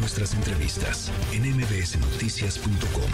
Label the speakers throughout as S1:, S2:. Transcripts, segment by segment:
S1: nuestras entrevistas en mbsnoticias.com.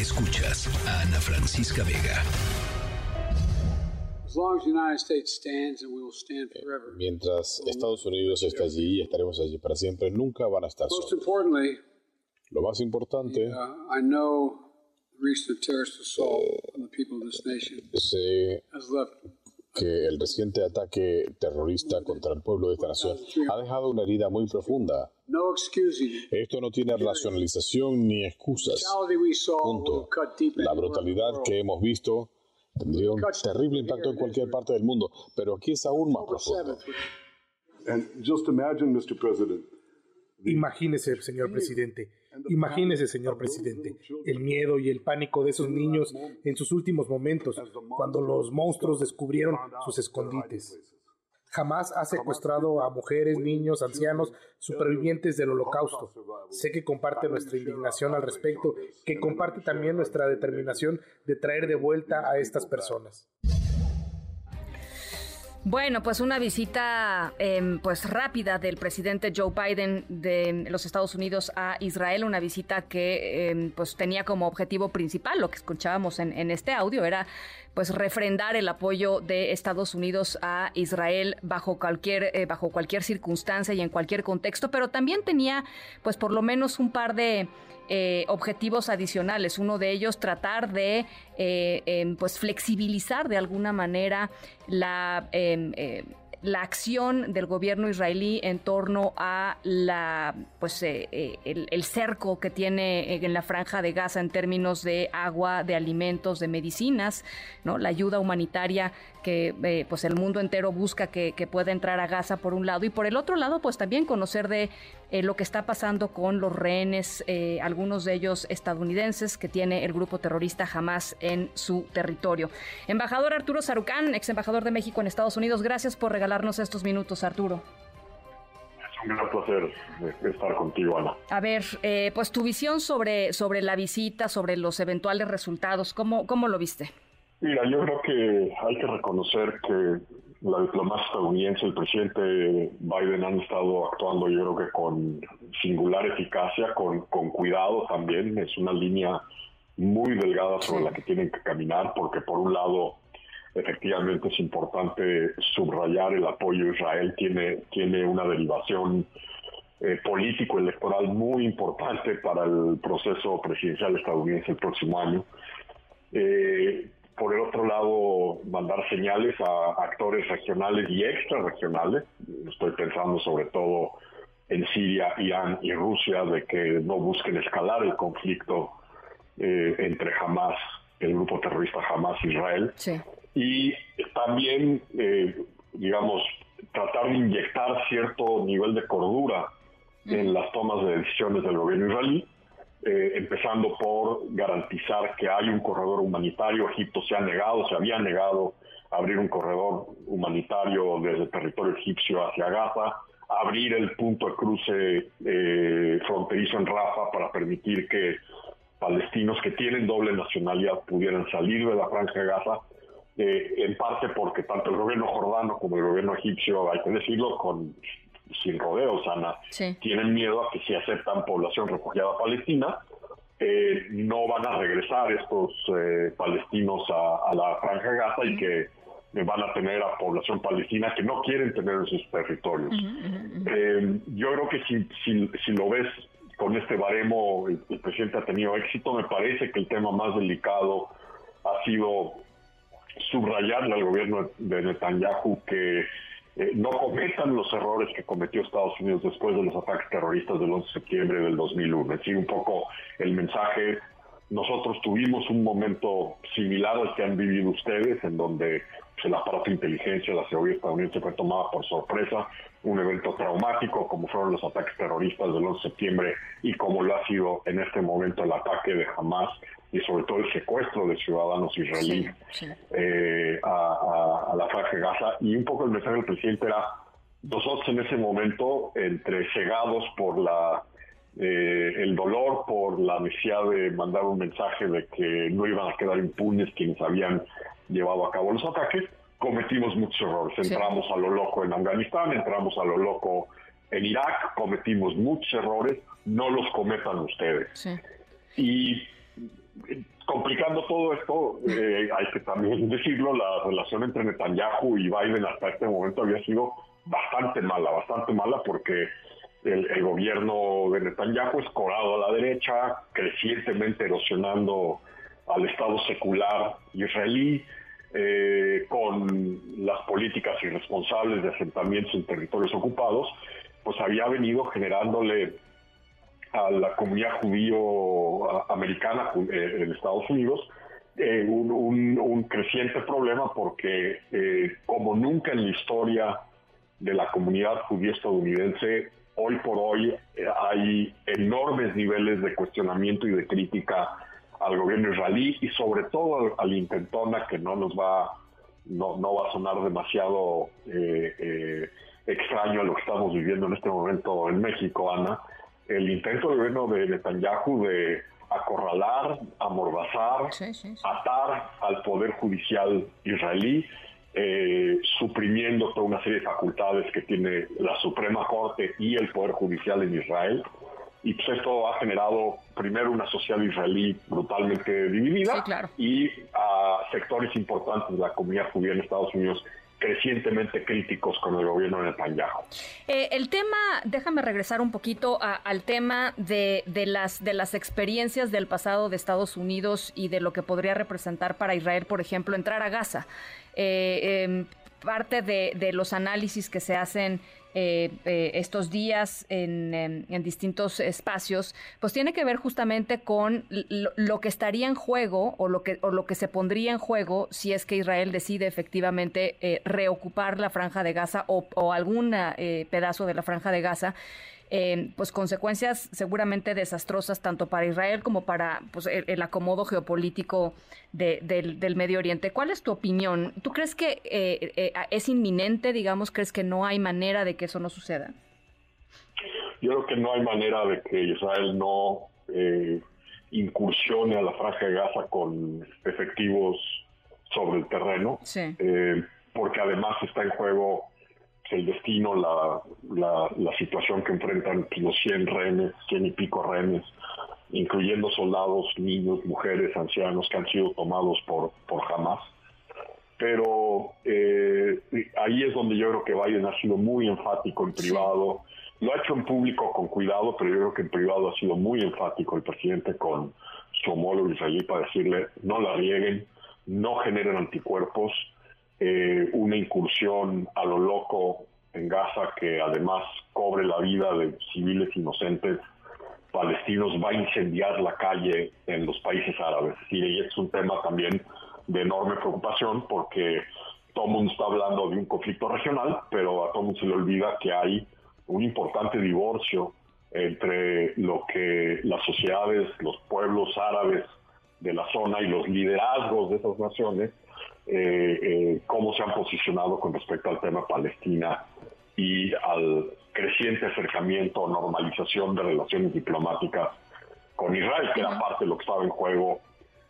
S1: Escuchas a Ana Francisca Vega.
S2: Mientras Estados Unidos está allí y estaremos allí para siempre, nunca van a estar solos. Lo más importante sé que el reciente ataque terrorista contra el pueblo de esta nación ha dejado una herida muy profunda. Esto no tiene racionalización ni excusas. Punto. La brutalidad que hemos visto tendría un terrible impacto en cualquier parte del mundo, pero aquí es aún más profundo.
S3: Imagínese, señor presidente, imagínese, señor presidente, el miedo y el pánico de esos niños en sus últimos momentos, cuando los monstruos descubrieron sus escondites. Jamás ha secuestrado a mujeres, niños, ancianos, supervivientes del holocausto. Sé que comparte nuestra indignación al respecto, que comparte también nuestra determinación de traer de vuelta a estas personas.
S4: Bueno, pues una visita em, pues rápida del presidente Joe Biden de los Estados Unidos a Israel, una visita que em, pues tenía como objetivo principal, lo que escuchábamos en, en este audio, era pues refrendar el apoyo de Estados Unidos a Israel bajo cualquier eh, bajo cualquier circunstancia y en cualquier contexto, pero también tenía pues por lo menos un par de eh, objetivos adicionales. Uno de ellos tratar de eh, em, pues flexibilizar de alguna manera la em, la acción del gobierno israelí en torno a la pues eh, eh, el, cerco que tiene en la franja de Gaza en términos de agua, de alimentos, de medicinas, no la ayuda humanitaria que eh, pues el mundo entero busca que, que, pueda entrar a Gaza por un lado y por el otro lado pues también conocer de lo que está pasando con los rehenes, algunos de ellos estadounidenses que tiene el grupo terrorista Hamas en su territorio. Embajador Arturo Sarucán, ex embajador de México en Estados Unidos, gracias por regalar estos minutos, Arturo.
S5: Es un gran placer estar contigo, Ana.
S4: A ver, eh, pues tu visión sobre, sobre la visita, sobre los eventuales resultados, ¿cómo, ¿cómo lo viste?
S5: Mira, yo creo que hay que reconocer que la diplomacia estadounidense, el presidente Biden han estado actuando yo creo que con singular eficacia, con, con cuidado también. Es una línea muy delgada sobre la que tienen que caminar porque por un lado efectivamente es importante subrayar el apoyo a Israel, tiene, tiene una derivación eh, político-electoral muy importante para el proceso presidencial estadounidense el próximo año. Eh, por el otro lado, mandar señales a actores regionales y extrarregionales. Estoy pensando sobre todo en Siria, Irán y Rusia, de que no busquen escalar el conflicto eh, entre Hamas, el grupo terrorista Hamas Israel. Sí y también, eh, digamos, tratar de inyectar cierto nivel de cordura en las tomas de decisiones del gobierno israelí, eh, empezando por garantizar que hay un corredor humanitario. Egipto se ha negado, se había negado a abrir un corredor humanitario desde el territorio egipcio hacia Gaza, abrir el punto de cruce eh, fronterizo en Rafa para permitir que palestinos que tienen doble nacionalidad pudieran salir de la franja de Gaza eh, en parte porque tanto el gobierno jordano como el gobierno egipcio, hay que decirlo, con sin rodeos, Ana, tienen miedo a que si aceptan población refugiada palestina, eh, no van a regresar estos eh, palestinos a, la franja Gaza y que van a tener a población palestina que no quieren tener en sus territorios. yo creo que si, si, si, lo ves con este baremo, el, el presidente ha tenido éxito, me parece que el tema más delicado ha sido subrayarle al gobierno de Netanyahu que eh, no cometan los errores que cometió Estados Unidos después de los ataques terroristas del 11 de septiembre del 2001. Es decir, un poco el mensaje, nosotros tuvimos un momento similar al que han vivido ustedes, en donde pues, el aparato de inteligencia, la seguridad estadounidense fue tomada por sorpresa, un evento traumático como fueron los ataques terroristas del 11 de septiembre y como lo ha sido en este momento el ataque de Hamas y sobre todo el secuestro de ciudadanos israelíes eh, a, la franja de Gaza. Y un poco el mensaje del presidente era, nosotros en ese momento, entre cegados por la eh, el dolor, por la necesidad de mandar un mensaje de que no iban a quedar impunes quienes habían llevado a cabo los ataques, cometimos muchos errores. Entramos a lo loco en Afganistán, entramos a lo loco en Irak cometimos muchos errores, no los cometan ustedes. Y complicando todo esto, eh, hay que también decirlo, la relación entre Netanyahu y Biden hasta este momento había sido bastante mala, bastante mala porque el, gobierno de Netanyahu es corado a la derecha, crecientemente erosionando al Estado secular israelí, eh, con las políticas irresponsables de asentamientos en territorios ocupados, pues había venido generándole a la comunidad judío americana eh, en Estados Unidos eh, un, creciente problema porque como nunca en la historia de la comunidad judía estadounidense, hoy por hoy hay enormes niveles de cuestionamiento y de crítica al gobierno israelí y sobre todo al, intentona que no nos va no, no va a sonar demasiado eh, eh, extraño a lo que estamos viviendo en este momento en México, Ana, el intento del gobierno de Netanyahu de acorralar, amordazar, atar al poder judicial israelí, eh, suprimiendo toda una serie de facultades que tiene la Suprema Corte y el Poder Judicial en Israel. Y pues esto ha generado primero una sociedad israelí brutalmente dividida y a sectores importantes de la comunidad judía en Estados Unidos crecientemente críticos con el gobierno de Netanyahu.
S4: Eh, el tema, déjame regresar un poquito al tema de, de, las, de las experiencias del pasado de Estados Unidos y de lo que podría representar para Israel, por ejemplo, entrar a Gaza. Eh, em, parte de, de, los análisis que se hacen eh, eh, estos días en, distintos espacios, pues tiene que ver justamente con lo, que estaría en juego o lo que, o lo que se pondría en juego si es que Israel decide efectivamente eh, reocupar la franja de Gaza o, o algún pedazo de la franja de Gaza pues consecuencias seguramente desastrosas tanto para Israel como para pues, el, acomodo geopolítico del, Medio Oriente. ¿Cuál es tu opinión? ¿Tú crees que eh, eh, es inminente, digamos, crees que no hay manera de que eso no suceda?
S5: Yo creo que no hay manera de que Israel no eh, incursione a la franja de Gaza con efectivos sobre el terreno, porque además está en juego el destino, la, la, situación que enfrentan los 100 rehenes, 100 y pico rehenes, incluyendo soldados, niños, mujeres, ancianos que han sido tomados por, por Hamas. Pero eh, ahí es donde yo creo que Biden ha sido muy enfático en privado. Lo ha hecho en público con cuidado, pero yo creo que en privado ha sido muy enfático el presidente con su homólogo israelí para decirle no la rieguen, no generen anticuerpos, eh, una incursión a lo loco en Gaza que además cobre la vida de civiles inocentes palestinos va a incendiar la calle en los países árabes. Y es un tema también de enorme preocupación porque todo mundo está hablando de un conflicto regional, pero a todo mundo se le olvida que hay un importante divorcio entre lo que las sociedades, los pueblos árabes de la zona y los liderazgos de esas naciones eh, eh, cómo se han posicionado con respecto al tema Palestina y al creciente acercamiento o normalización de relaciones diplomáticas con Israel, que era parte de lo que estaba en juego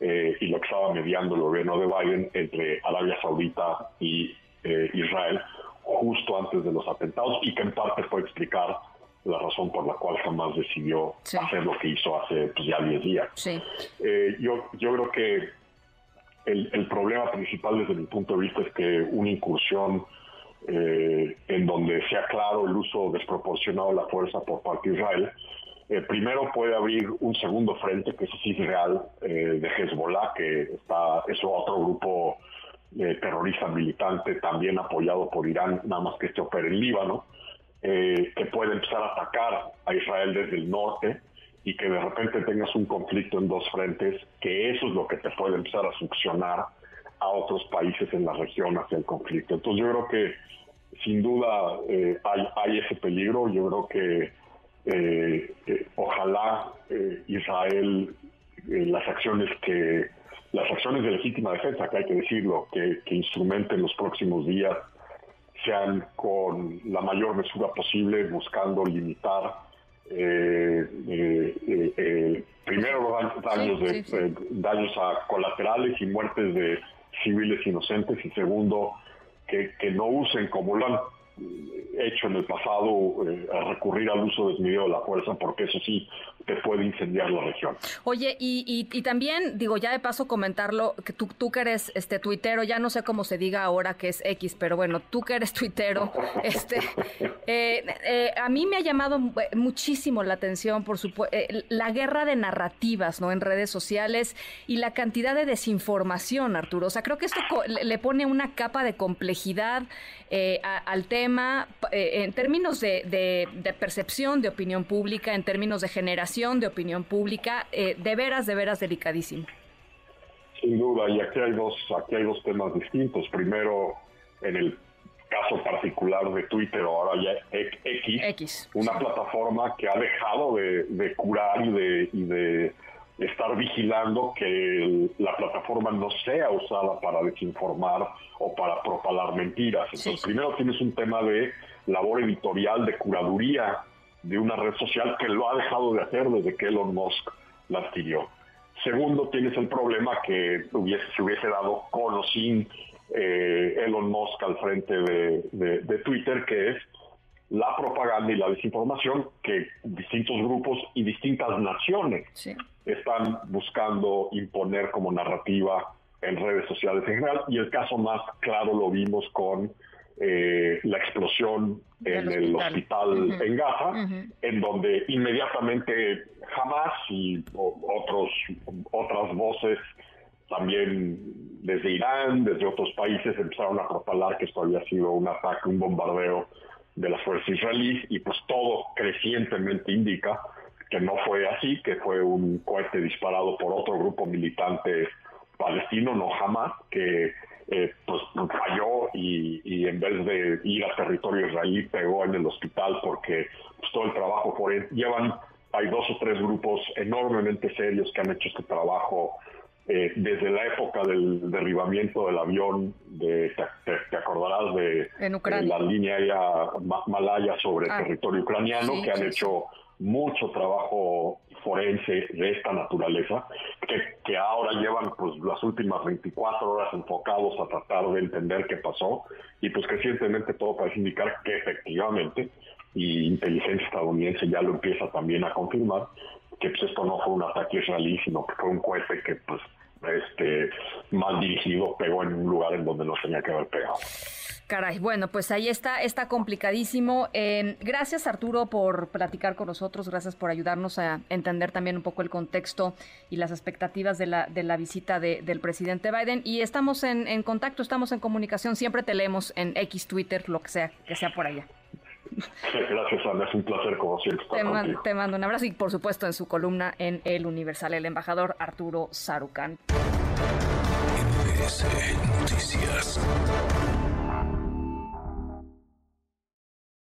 S5: eh, y lo que estaba mediando el gobierno de Biden entre Arabia Saudita y Israel justo antes de los atentados y que en parte puede explicar la razón por la cual jamás decidió hacer lo que hizo hace pues, ya 10 días. yo, yo creo que el, problema principal desde mi punto de vista es que una incursión eh, en donde sea claro el uso desproporcionado de la fuerza por parte de Israel, eh, primero puede abrir un segundo frente, que es real, eh, de Hezbollah, que está, es otro grupo terrorista militante, también apoyado por Irán, nada más que este opera en Líbano, que puede empezar a atacar a Israel desde el norte y que de repente tengas un conflicto en dos frentes, que eso es lo que te puede empezar a succionar a otros países en la región hacia el conflicto. Entonces yo creo que sin duda eh, hay, ese peligro, yo creo que eh, eh, ojalá Israel, las acciones que las acciones de legítima defensa, que hay que decirlo, que, que instrumenten los próximos días sean con la mayor mesura posible, buscando limitar eh, eh, eh, primero daños, de, daños a colaterales y muertes de civiles inocentes y segundo que, no usen como lo han hecho en el pasado eh, recurrir al uso desmedido de la fuerza, porque eso sí te puede incendiar la región.
S4: Oye, y, y, también, digo, ya de paso comentarlo, que tú, tú que eres este tuitero, ya no sé cómo se diga ahora que es X, pero bueno, tú que eres tuitero, este, eh, eh, a mí me ha llamado muchísimo la atención, por supuesto, la guerra de narrativas, ¿no? En redes sociales y la cantidad de desinformación, Arturo. O sea, creo que esto le pone una capa de complejidad al tema en términos de, de percepción de opinión pública, en términos de generación de opinión pública, eh, de veras, de veras delicadísimo.
S5: Sin duda, y aquí hay dos, aquí hay dos temas distintos. Primero, en el caso particular de Twitter, ahora ya X, una plataforma que ha dejado de, curar y de, y de estar vigilando que la plataforma no sea usada para desinformar o para propalar mentiras. Entonces, primero tienes un tema de labor editorial, de curaduría de una red social que lo ha dejado de hacer desde que Elon Musk la adquirió. Segundo, tienes el problema que hubiese, se hubiese dado con o sin eh, Elon Musk al frente de, Twitter, que es la propaganda y la desinformación que distintos grupos y distintas naciones están buscando imponer como narrativa en redes sociales en general. Y el caso más claro lo vimos con eh, la explosión en el hospital. en Gaza, en donde inmediatamente Hamas y otros, otras voces también desde Irán, desde otros países, empezaron a propalar que esto había sido un ataque, un bombardeo de las fuerzas israelíes y pues todo crecientemente indica que no fue así, que fue un cohete disparado por otro grupo militante palestino, no Hamas, que eh, pues falló y, en vez de ir a territorio israelí pegó en el hospital porque pues, todo el trabajo por él llevan hay dos o tres grupos enormemente serios que han hecho este trabajo eh, desde la época del derribamiento del avión, de, te, acordarás de, la línea malaya sobre el ah. territorio ucraniano, que han hecho mucho trabajo forense de esta naturaleza, que, ahora llevan pues las últimas 24 horas enfocados a tratar de entender qué pasó y pues recientemente todo parece indicar que efectivamente, y inteligencia estadounidense ya lo empieza también a confirmar, que pues esto no fue un ataque israelí, sino que fue un cohete que pues este mal dirigido pegó en un lugar en donde no tenía que haber pegado.
S4: Caray, bueno, pues ahí está, está complicadísimo. Em, gracias Arturo por platicar con nosotros, gracias por ayudarnos a entender también un poco el contexto y las expectativas de la, visita del presidente Biden. Y estamos en, contacto, estamos en comunicación, siempre te leemos en X, Twitter, lo que sea, que sea por allá.
S5: Gracias, Ana. Es un placer, como siempre.
S4: Estar te, mando un abrazo y, por supuesto, en su columna en El Universal, el embajador Arturo Sarucán. NBC Noticias.